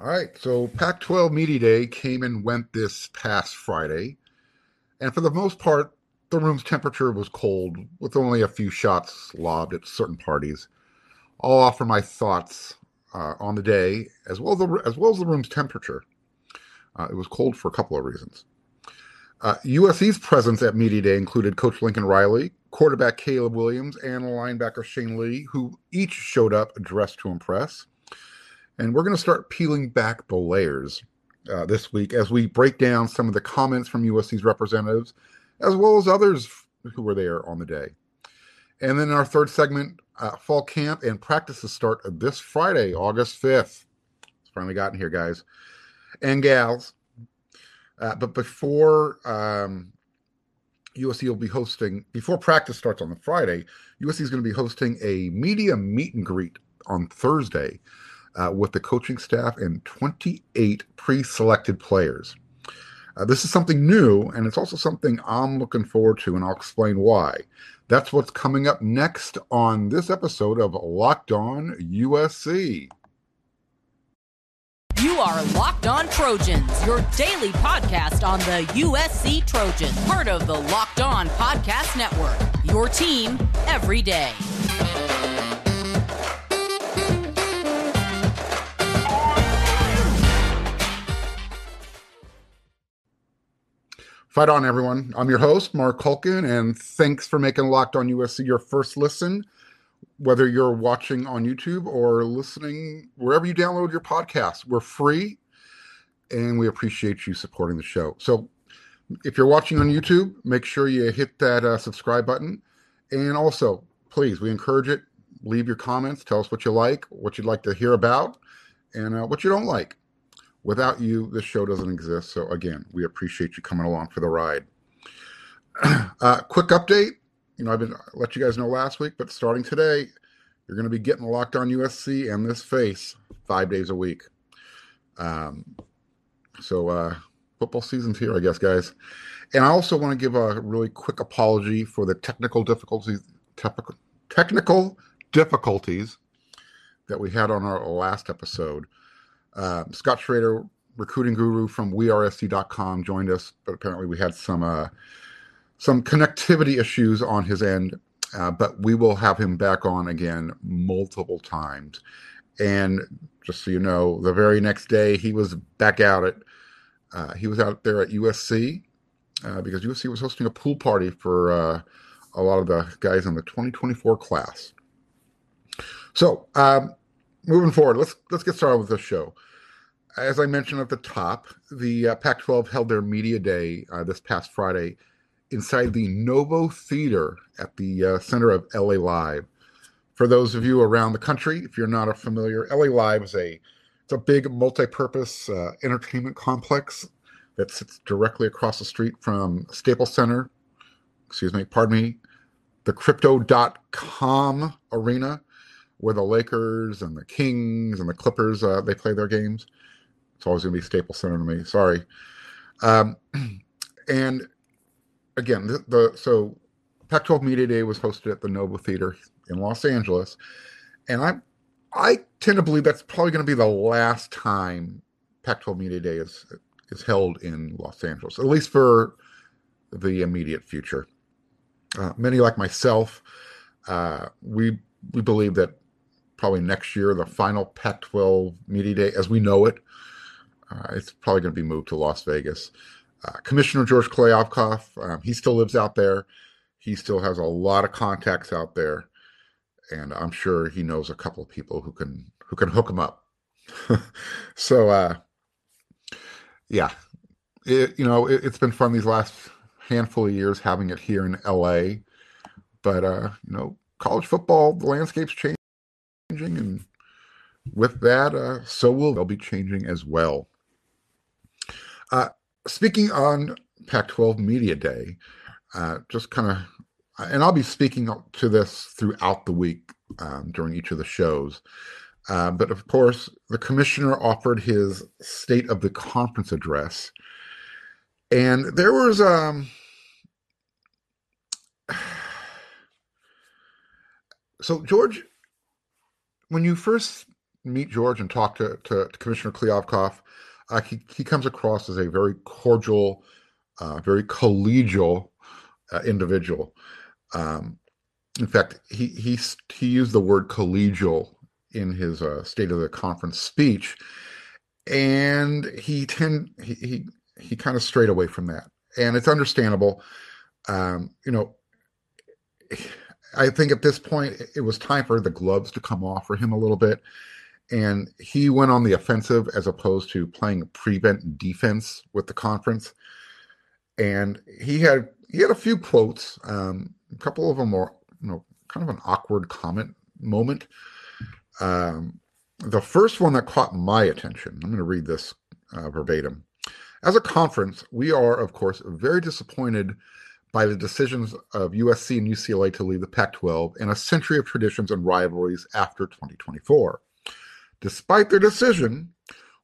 All right, so Pac 12 Media Day came and went this past Friday. And for the most part, the room's temperature was cold, with only a few shots lobbed at certain parties. I'll offer my thoughts uh, on the day, as well as the, as well as the room's temperature. Uh, it was cold for a couple of reasons. Uh, USC's presence at Media Day included Coach Lincoln Riley, quarterback Caleb Williams, and linebacker Shane Lee, who each showed up dressed to impress. And we're going to start peeling back the layers uh, this week as we break down some of the comments from USC's representatives, as well as others who were there on the day. And then in our third segment, uh, fall camp and practices start this Friday, August 5th. It's finally gotten here, guys and gals. Uh, but before um, USC will be hosting, before practice starts on the Friday, USC is going to be hosting a media meet and greet on Thursday uh, with the coaching staff and 28 pre selected players. Uh, this is something new, and it's also something I'm looking forward to, and I'll explain why. That's what's coming up next on this episode of Locked On USC. You are Locked On Trojans, your daily podcast on the USC Trojans, part of the Locked On Podcast Network. Your team every day. Fight on, everyone. I'm your host, Mark Culkin, and thanks for making Locked On USC your first listen, whether you're watching on YouTube or listening wherever you download your podcast. We're free, and we appreciate you supporting the show. So, if you're watching on YouTube, make sure you hit that uh, subscribe button. And also, please, we encourage it. Leave your comments. Tell us what you like, what you'd like to hear about, and uh, what you don't like. Without you, this show doesn't exist. So, again, we appreciate you coming along for the ride. uh, quick update. You know, I've been I let you guys know last week, but starting today, you're going to be getting locked on USC and this face five days a week. Um, so, uh, football season's here, I guess, guys. And I also want to give a really quick apology for the technical difficulties, technical, technical difficulties that we had on our last episode. Uh, Scott Schrader, recruiting guru from wearesc.com, joined us, but apparently we had some uh, some connectivity issues on his end. Uh, but we will have him back on again multiple times. And just so you know, the very next day he was back out at uh, he was out there at USC uh, because USC was hosting a pool party for uh, a lot of the guys in the 2024 class. So um, moving forward, let's let's get started with this show. As I mentioned at the top, the uh, Pac-12 held their media day uh, this past Friday inside the Novo Theater at the uh, center of LA Live. For those of you around the country, if you're not a familiar, LA Live is a it's a big multi-purpose uh, entertainment complex that sits directly across the street from Staples Center. Excuse me, pardon me, the Crypto.com arena where the Lakers and the Kings and the Clippers uh, they play their games. It's always going to be Staples Center to me. Sorry. Um, and again, the, the so Pac-12 Media Day was hosted at the Novo Theater in Los Angeles, and I I tend to believe that's probably going to be the last time Pac-12 Media Day is is held in Los Angeles, at least for the immediate future. Uh, many like myself, uh, we we believe that probably next year the final Pac-12 Media Day, as we know it, uh, it's probably going to be moved to Las Vegas. Uh, Commissioner George Kliavkoff, um, he still lives out there. He still has a lot of contacts out there, and I'm sure he knows a couple of people who can who can hook him up. so, uh, yeah, it, you know, it, has been fun these last handful of years having it here in LA, but uh, you know, college football, the landscape's changing, and with that, uh, so will they'll be changing as well. Uh, speaking on Pac-12 Media Day, uh, just kind of, and I'll be speaking to this throughout the week um, during each of the shows. Uh, but of course, the commissioner offered his state of the conference address, and there was um. So George, when you first meet George and talk to, to, to Commissioner Kliavkoff, uh, he, he comes across as a very cordial, uh, very collegial uh, individual. Um, in fact, he, he, he used the word collegial in his uh, State of the Conference speech, and he tend he he, he kind of strayed away from that, and it's understandable. Um, you know, I think at this point it was time for the gloves to come off for him a little bit. And he went on the offensive as opposed to playing prevent defense with the conference. And he had he had a few quotes. Um, a couple of them were, you know, kind of an awkward comment moment. Um, the first one that caught my attention, I'm going to read this uh, verbatim. As a conference, we are, of course, very disappointed by the decisions of USC and UCLA to leave the Pac 12 and a century of traditions and rivalries after 2024. Despite their decision,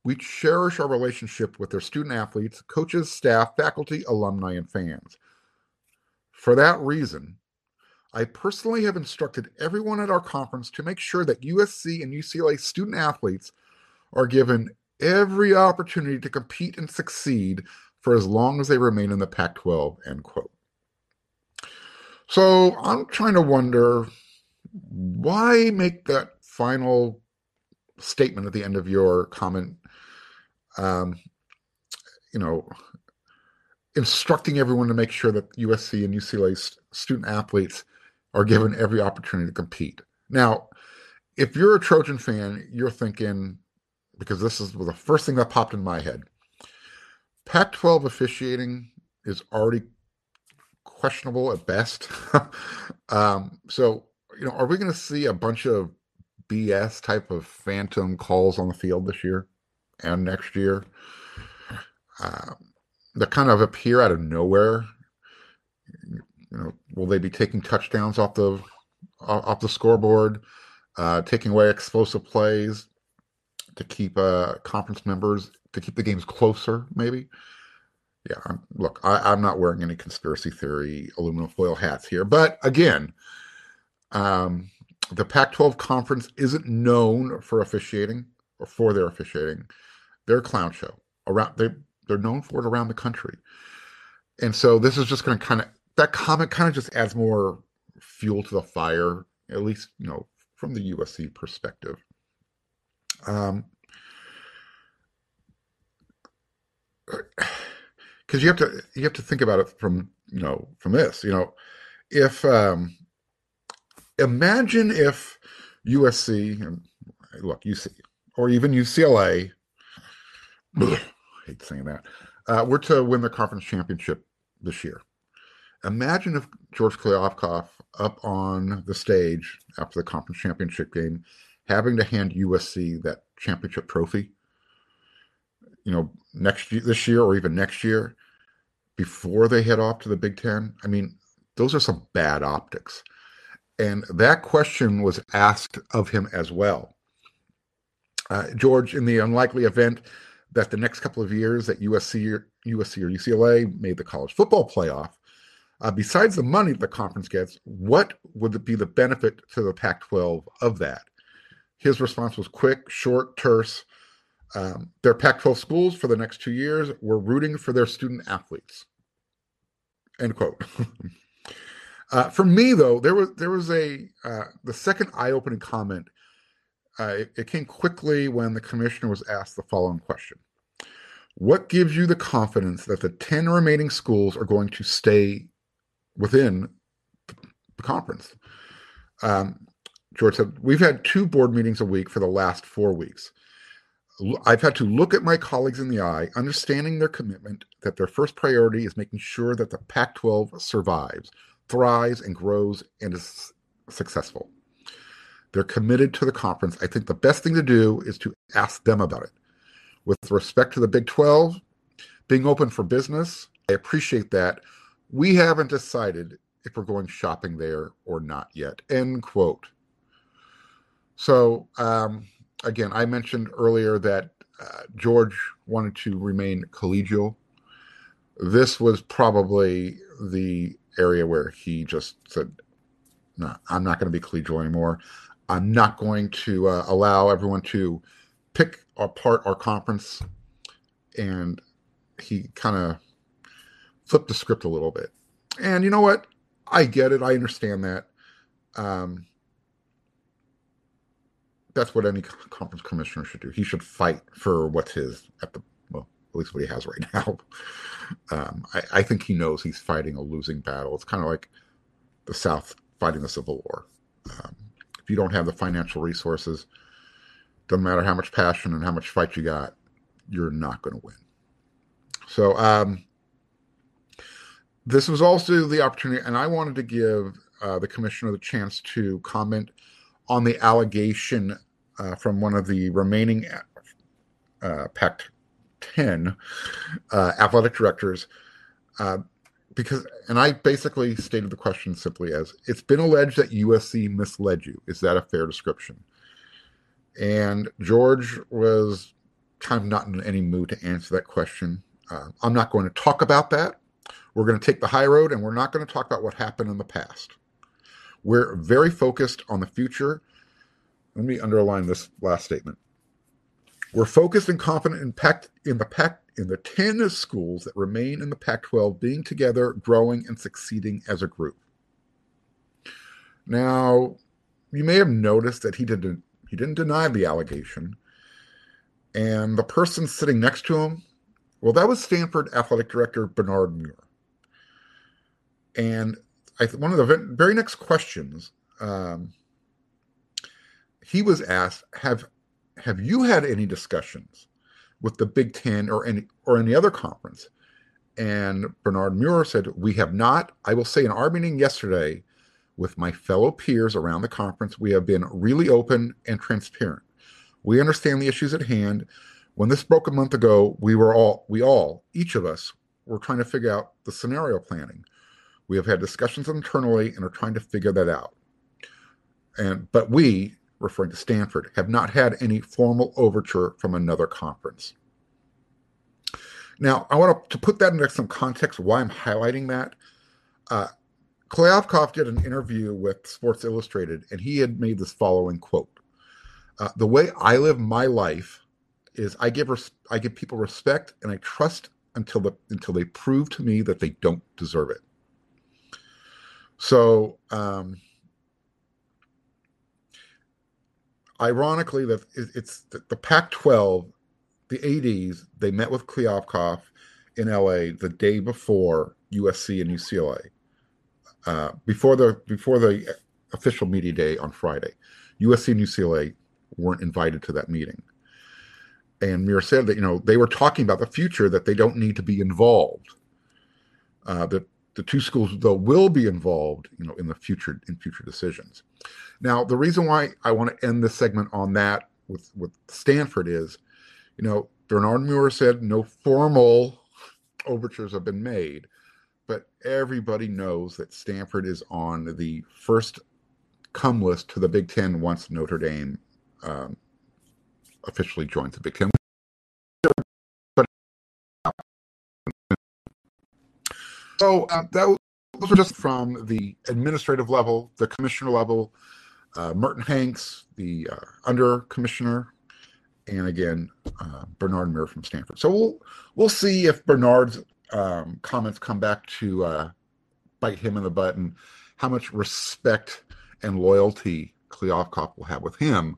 we cherish our relationship with their student athletes, coaches, staff, faculty, alumni, and fans. For that reason, I personally have instructed everyone at our conference to make sure that USC and UCLA student athletes are given every opportunity to compete and succeed for as long as they remain in the Pac 12. End quote. So I'm trying to wonder why make that final statement at the end of your comment, um, you know, instructing everyone to make sure that USC and UCLA student athletes are given every opportunity to compete. Now, if you're a Trojan fan, you're thinking, because this is the first thing that popped in my head Pac 12 officiating is already questionable at best. um, so, you know, are we going to see a bunch of BS type of phantom calls on the field this year and next year? Uh, that kind of appear out of nowhere. You know, will they be taking touchdowns off the off the scoreboard, uh, taking away explosive plays to keep uh, conference members to keep the games closer? Maybe yeah, I'm, look, I, am not wearing any conspiracy theory aluminum foil hats here, but again, um, the Pac-12 conference isn't known for officiating or for their officiating. They're a clown show around. They they're known for it around the country, and so this is just going to kind of that comment kind of just adds more fuel to the fire, at least you know from the USC perspective. Um, because you have to you have to think about it from you know from this you know if um imagine if USC and look UC or even UCLA ugh, hate saying that uh, were to win the conference championship this year. Imagine if George Kliavkoff up on the stage after the conference championship game having to hand USC that championship trophy you know next year this year or even next year before they head off to the Big Ten, I mean, those are some bad optics. And that question was asked of him as well. Uh, George, in the unlikely event that the next couple of years that USC or, USC or UCLA made the college football playoff, uh, besides the money the conference gets, what would be the benefit to the Pac 12 of that? His response was quick, short, terse. Um, their Pac 12 schools for the next two years were rooting for their student athletes. End quote. uh, for me, though, there was there was a uh, the second eye opening comment. Uh, it, it came quickly when the commissioner was asked the following question: What gives you the confidence that the ten remaining schools are going to stay within the conference? Um, George said, We've had two board meetings a week for the last four weeks. I've had to look at my colleagues in the eye, understanding their commitment that their first priority is making sure that the Pac 12 survives, thrives, and grows and is successful. They're committed to the conference. I think the best thing to do is to ask them about it. With respect to the Big 12, being open for business, I appreciate that. We haven't decided if we're going shopping there or not yet. End quote. So, um, again, I mentioned earlier that uh, George wanted to remain collegial. This was probably the area where he just said, "No, I'm not going to be collegial anymore. I'm not going to uh, allow everyone to pick apart our conference. And he kind of flipped the script a little bit. And you know what? I get it. I understand that. Um, that's what any conference commissioner should do. He should fight for what's his at the at least what he has right now. Um, I, I, think he knows he's fighting a losing battle. It's kind of like the South fighting the Civil War. Um, if you don't have the financial resources, doesn't matter how much passion and how much fight you got, you're not going to win. So um, this was also the opportunity, and I wanted to give uh, the commissioner the chance to comment on the allegation uh, from one of the remaining uh, 10 uh, athletic directors. Uh, because, and I basically stated the question simply as it's been alleged that USC misled you. Is that a fair description? And George was kind of not in any mood to answer that question. Uh, I'm not going to talk about that. We're going to take the high road and we're not going to talk about what happened in the past. We're very focused on the future. Let me underline this last statement. We're focused and confident in, Pac, in the Pac, in the 10 schools that remain in the Pac 12 being together, growing, and succeeding as a group. Now, you may have noticed that he didn't he didn't deny the allegation. And the person sitting next to him, well, that was Stanford athletic director Bernard Muir. And I, one of the very next questions um, he was asked, "Have have you had any discussions with the Big Ten or any or any other conference?" And Bernard Muir said, "We have not. I will say in our meeting yesterday." With my fellow peers around the conference, we have been really open and transparent. We understand the issues at hand. When this broke a month ago, we were all, we all, each of us, were trying to figure out the scenario planning. We have had discussions internally and are trying to figure that out. And but we, referring to Stanford, have not had any formal overture from another conference. Now, I want to, put that into some context why I'm highlighting that. Uh, Kliavkoff did an interview with Sports Illustrated, and he had made this following quote: uh, "The way I live my life is I give res- I give people respect and I trust until the until they prove to me that they don't deserve it." So, um, ironically, that it's the, the Pac-12, the ADs. they met with Kliavkoff in LA the day before USC and UCLA, uh, before the before the official media day on Friday. USC and UCLA weren't invited to that meeting. And Muir said that you know they were talking about the future that they don't need to be involved. Uh, that the two schools though will be involved you know in the future in future decisions now the reason why i want to end this segment on that with with stanford is you know bernard muir said no formal overtures have been made but everybody knows that stanford is on the first come list to the big ten once notre dame um, officially joins the big ten. So uh, that, those are just from the administrative level, the commissioner level, uh, Merton Hanks, the uh, under commissioner, and again uh, Bernard Muir from Stanford. So we'll we'll see if Bernard's um, comments come back to uh, bite him in the butt and how much respect and loyalty Kliavkoff will have with him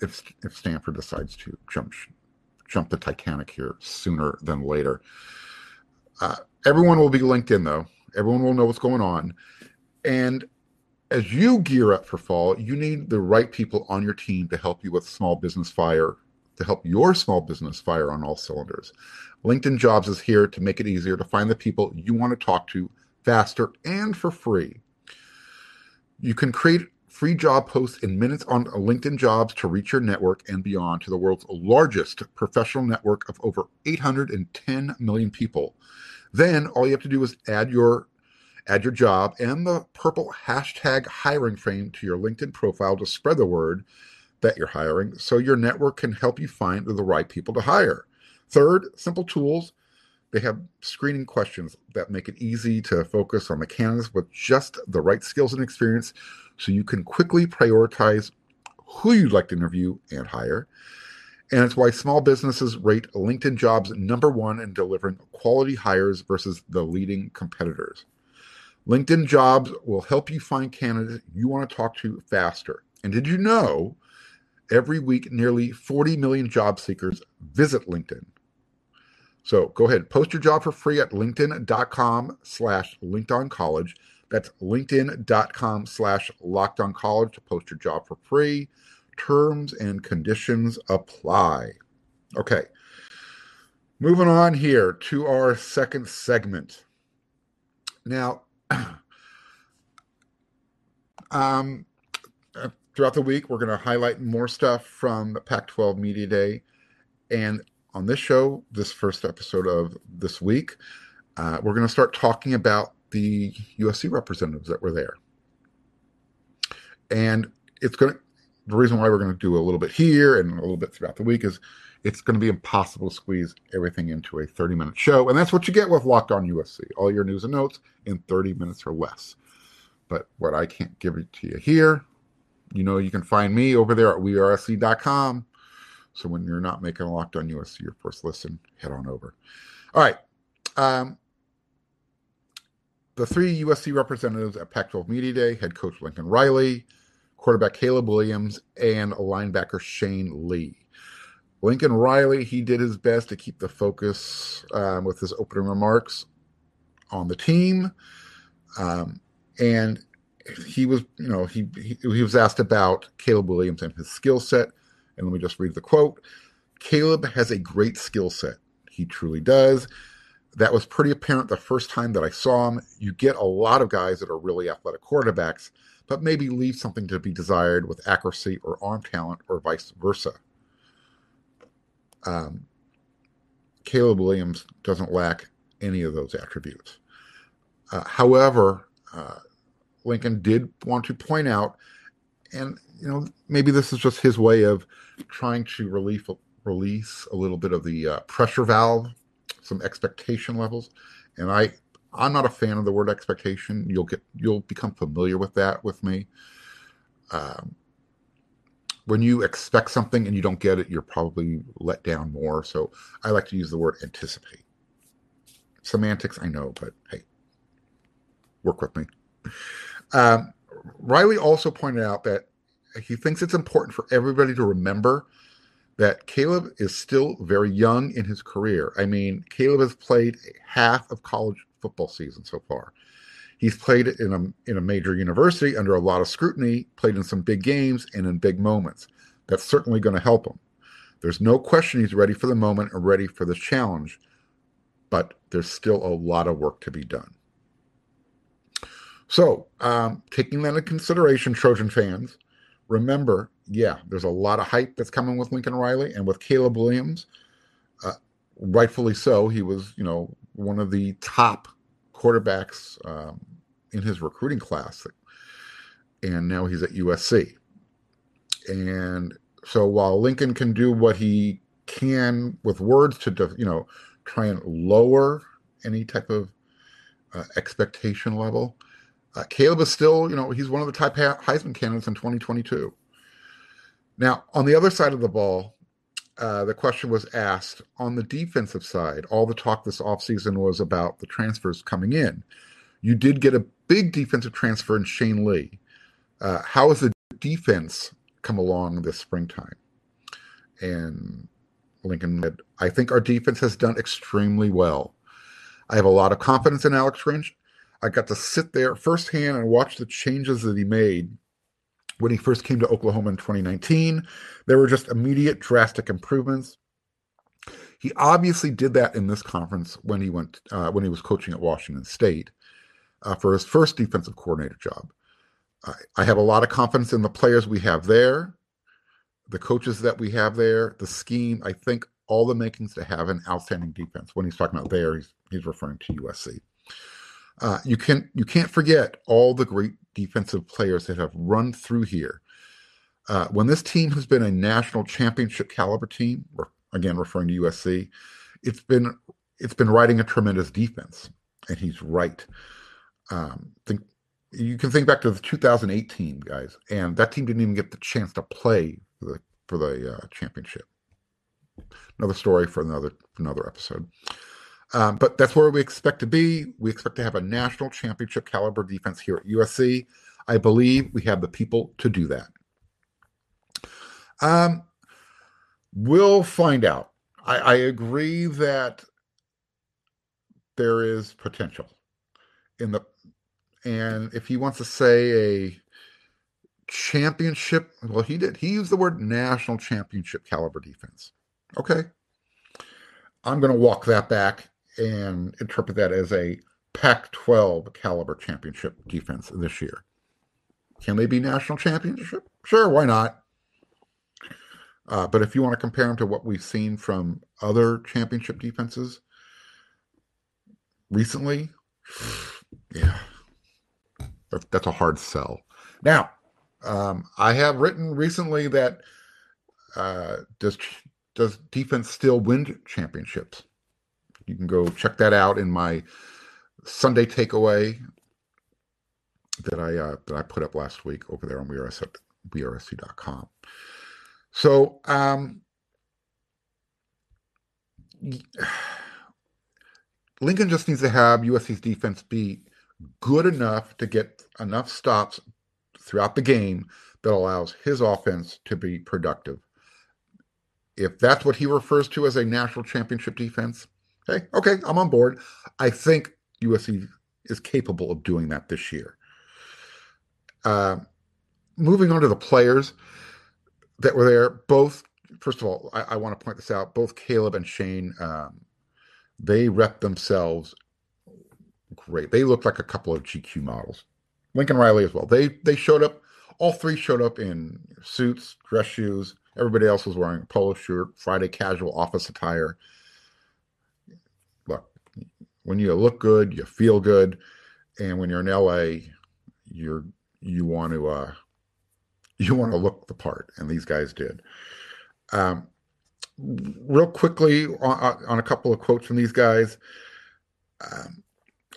if if Stanford decides to jump jump the Titanic here sooner than later. Uh, Everyone will be linked in though. Everyone will know what's going on. And as you gear up for fall, you need the right people on your team to help you with small business fire, to help your small business fire on all cylinders. LinkedIn Jobs is here to make it easier to find the people you want to talk to faster and for free. You can create free job posts in minutes on LinkedIn Jobs to reach your network and beyond to the world's largest professional network of over 810 million people. Then all you have to do is add your add your job and the purple hashtag hiring frame to your LinkedIn profile to spread the word that you're hiring so your network can help you find the right people to hire. Third, simple tools. They have screening questions that make it easy to focus on the candidates with just the right skills and experience so you can quickly prioritize who you'd like to interview and hire. And it's why small businesses rate LinkedIn jobs number one in delivering quality hires versus the leading competitors. LinkedIn jobs will help you find candidates you want to talk to faster. And did you know every week nearly 40 million job seekers visit LinkedIn? So go ahead, post your job for free at linkedin.com slash college. That's linkedin.com slash college to post your job for free. Terms and conditions apply. Okay. Moving on here to our second segment. Now, um, throughout the week, we're going to highlight more stuff from Pac 12 Media Day. And on this show, this first episode of this week, uh, we're going to start talking about the USC representatives that were there. And it's going to, the reason why we're going to do a little bit here and a little bit throughout the week is it's going to be impossible to squeeze everything into a 30 minute show. And that's what you get with Locked On USC all your news and notes in 30 minutes or less. But what I can't give it to you here, you know, you can find me over there at wearesc.com. So when you're not making a Locked On USC your first listen, head on over. All right. Um, the three USC representatives at Pac 12 Media Day head coach Lincoln Riley, quarterback Caleb Williams, and linebacker Shane Lee. Lincoln Riley, he did his best to keep the focus um, with his opening remarks on the team. Um, and he was, you know, he, he, he was asked about Caleb Williams and his skill set. And let me just read the quote Caleb has a great skill set. He truly does. That was pretty apparent the first time that I saw him. You get a lot of guys that are really athletic quarterbacks, but maybe leave something to be desired with accuracy or arm talent or vice versa. Um, Caleb Williams doesn't lack any of those attributes. Uh, however, uh, Lincoln did want to point out, and you know maybe this is just his way of trying to relief, release a little bit of the uh, pressure valve, some expectation levels, and I I'm not a fan of the word expectation. You'll get you'll become familiar with that with me. Um, when you expect something and you don't get it, you're probably let down more. So I like to use the word anticipate. Semantics, I know, but hey, work with me. Um, Riley also pointed out that he thinks it's important for everybody to remember that Caleb is still very young in his career. I mean, Caleb has played half of college football season so far. He's played in a in a major university under a lot of scrutiny, played in some big games and in big moments. That's certainly going to help him. There's no question he's ready for the moment and ready for the challenge, but there's still a lot of work to be done. So, um, taking that into consideration, Trojan fans, remember, yeah, there's a lot of hype that's coming with Lincoln Riley and with Caleb Williams. Uh, rightfully so. He was, you know, one of the top quarterbacks um, in his recruiting class, and now he's at USC. And so while Lincoln can do what he can with words to, you know, try and lower any type of uh, expectation level, uh, Caleb is still, you know, he's one of the top Heisman candidates in 2022. Now, on the other side of the ball, uh, the question was asked on the defensive side. All the talk this offseason was about the transfers coming in. You did get a big defensive transfer in Shane Lee. Uh, how has the defense come along this springtime? And Lincoln said, I think our defense has done extremely well. I have a lot of confidence in Alex Grinch. I got to sit there firsthand and watch the changes that he made when he first came to Oklahoma in 2019. There were just immediate, drastic improvements. He obviously did that in this conference when he went uh, when he was coaching at Washington State uh, for his first defensive coordinator job. I, I have a lot of confidence in the players we have there, the coaches that we have there, the scheme. I think all the makings to have an outstanding defense. When he's talking about there, he's he's referring to USC. Uh, you can you can't forget all the great defensive players that have run through here. Uh, when this team has been a national championship caliber team, again referring to USC, it's been it's been riding a tremendous defense, and he's right. Um, think you can think back to the 2018 guys, and that team didn't even get the chance to play for the for the uh, championship. Another story for another another episode. Um, but that's where we expect to be. We expect to have a national championship caliber defense here at USC. I believe we have the people to do that. Um, we'll find out. I, I agree that there is potential in the, and if he wants to say a championship, well, he did. He used the word national championship caliber defense. Okay. I'm going to walk that back and interpret that as a Pac 12 caliber championship defense this year. Can they be national championship? Sure, why not? Uh, but if you want to compare them to what we've seen from other championship defenses recently, yeah, that's a hard sell. Now, um, I have written recently that uh, does does defense still win championships? You can go check that out in my Sunday takeaway that I uh, that I put up last week over there on WeRS at WeAreSC.com. So um, Lincoln just needs to have USC's defense be good enough to get enough stops throughout the game that allows his offense to be productive. If that's what he refers to as a national championship defense, hey, okay, I'm on board. I think USC is capable of doing that this year. Uh, moving on to the players that were there, both, first of all, I, I want to point this out both Caleb and Shane, um, they rep themselves great. They look like a couple of GQ models. Lincoln Riley as well. They they showed up. All three showed up in suits, dress shoes. Everybody else was wearing a polo shirt, Friday casual office attire. When you look good, you feel good, and when you're in LA, you're you want to uh, you want to look the part, and these guys did. Um, real quickly on, on, a couple of quotes from these guys. Um,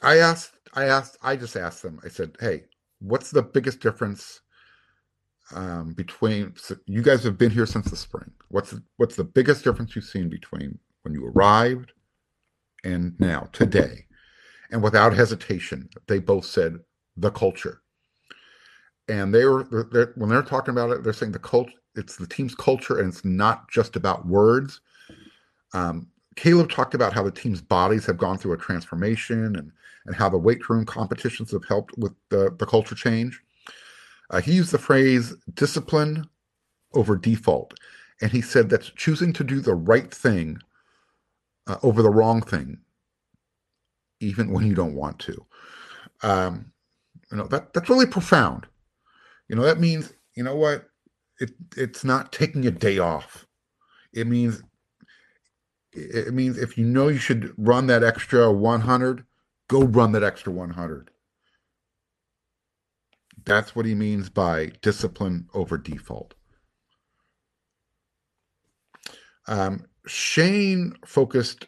I asked, I asked, I just asked them. I said, "Hey, what's the biggest difference um, between so you guys have been here since the spring? What's the, what's the biggest difference you've seen between when you arrived and now today?" And without hesitation, they both said the culture and they were they're, when they're talking about it, they're saying the cult. It's the team's culture, and it's not just about words. Um, Caleb talked about how the team's bodies have gone through a transformation, and and how the weight room competitions have helped with the the culture change. Uh, he used the phrase "discipline over default," and he said that's choosing to do the right thing uh, over the wrong thing, even when you don't want to. Um, you know that that's really profound you know, that means, you know what? It it's not taking a day off. It means it means if you know you should run that extra 100, go run that extra 100. That's what he means by discipline over default. Um, Shane focused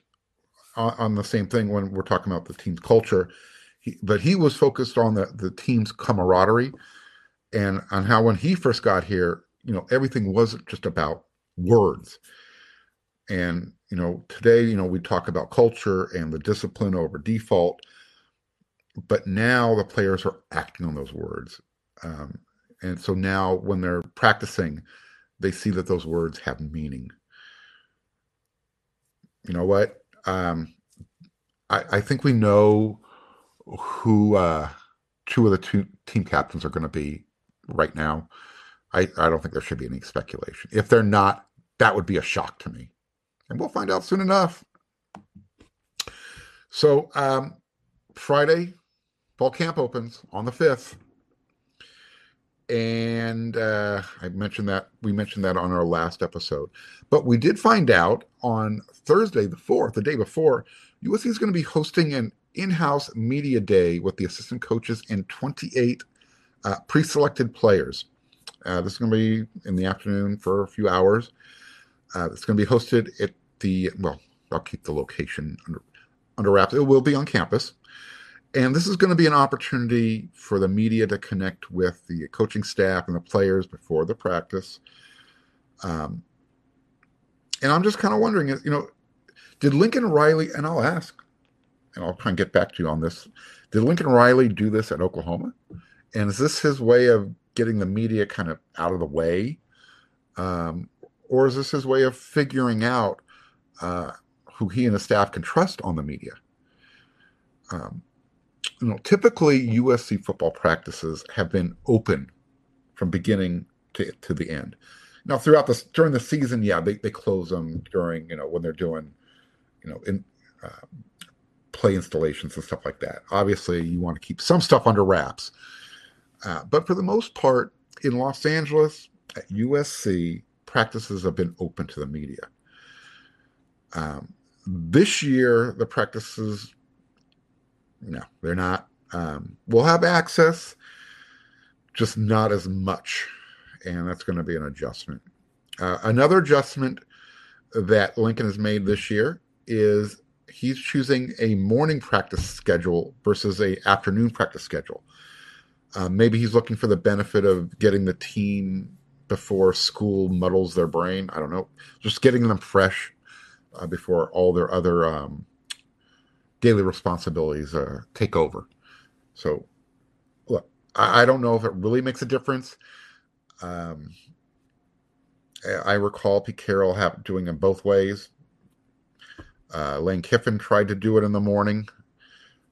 on, on, the same thing when we're talking about the team's culture, he, but he was focused on the, the team's camaraderie and on how when he first got here, you know, everything wasn't just about words. And, you know, today, you know, we talk about culture and the discipline over default, but now the players are acting on those words. Um, and so now when they're practicing, they see that those words have meaning. You know what? Um, I, I think we know who uh, two of the two team captains are going to be right now. I, I don't think there should be any speculation. If they're not, that would be a shock to me. And we'll find out soon enough. So, um, Friday, fall camp opens on the 5th. And uh, I mentioned that we mentioned that on our last episode. But we did find out on Thursday, the 4th, the day before, USC is going to be hosting an in house media day with the assistant coaches and 28 uh, pre-selected players. Uh, this is going to be in the afternoon for a few hours. Uh, it's going to be hosted at the well. I'll keep the location under under wraps. It will be on campus, And this is going to be an opportunity for the media to connect with the coaching staff and the players before the practice. Um, and I'm just kind of wondering, you know, did Lincoln Riley, and I'll ask, and I'll try and get back to you on this, did Lincoln Riley do this at Oklahoma? And is this his way of getting the media kind of out of the way? Um, or is this his way of figuring out uh, who he and his staff can trust on the media? Um, you know, typically USC football practices have been open from beginning to, to the end. Now, throughout the during the season, yeah, they, they close them during you know when they're doing, you know, in uh, play installations and stuff like that. Obviously, you want to keep some stuff under wraps, uh, but for the most part, in Los Angeles at USC, practices have been open to the media. Um, this year, the practices, no, they're not. Um, we'll have access, just not as much and that's going to be an adjustment. Uh, another adjustment that Lincoln has made this year is he's choosing a morning practice schedule versus a afternoon practice schedule. Uh, maybe he's looking for the benefit of getting the team before school muddles their brain. I don't know, just getting them fresh uh, before all their other um, daily responsibilities uh, take over. So, look, I, I don't know if it really makes a difference. Um, I recall Pete Carroll have, doing them both ways. Uh, Lane Kiffin tried to do it in the morning,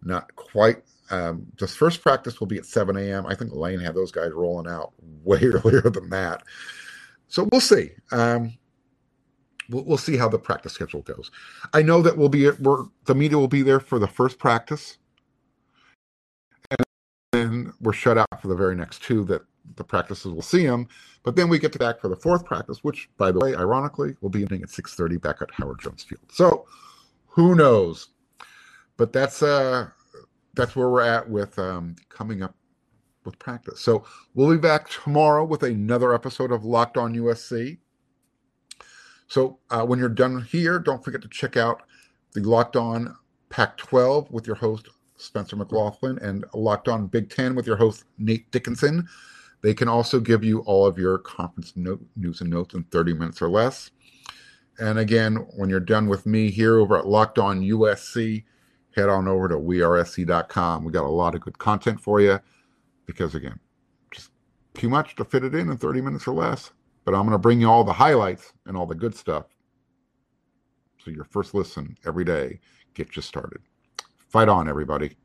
not quite. Um, this first practice will be at 7 a.m. I think Lane had those guys rolling out way earlier than that. So we'll see. Um, we'll, we'll see how the practice schedule goes. I know that we'll be we're, the media will be there for the first practice, and then we're shut out for the very next two that the practices will see them. But then we get to back for the fourth practice, which, by the way, ironically, will be ending at 6:30 back at Howard Jones Field. So who knows? But that's uh that's where we're at with um, coming up with practice. So we'll be back tomorrow with another episode of Locked On USC. So uh, when you're done here, don't forget to check out the Locked On Pac 12 with your host Spencer McLaughlin and Locked On Big Ten with your host Nate Dickinson. They can also give you all of your conference note, news and notes in 30 minutes or less. And again, when you're done with me here over at Locked On USC, head on over to wearesc.com. We got a lot of good content for you because, again, just too much to fit it in in 30 minutes or less. But I'm going to bring you all the highlights and all the good stuff. So your first listen every day gets you started. Fight on, everybody.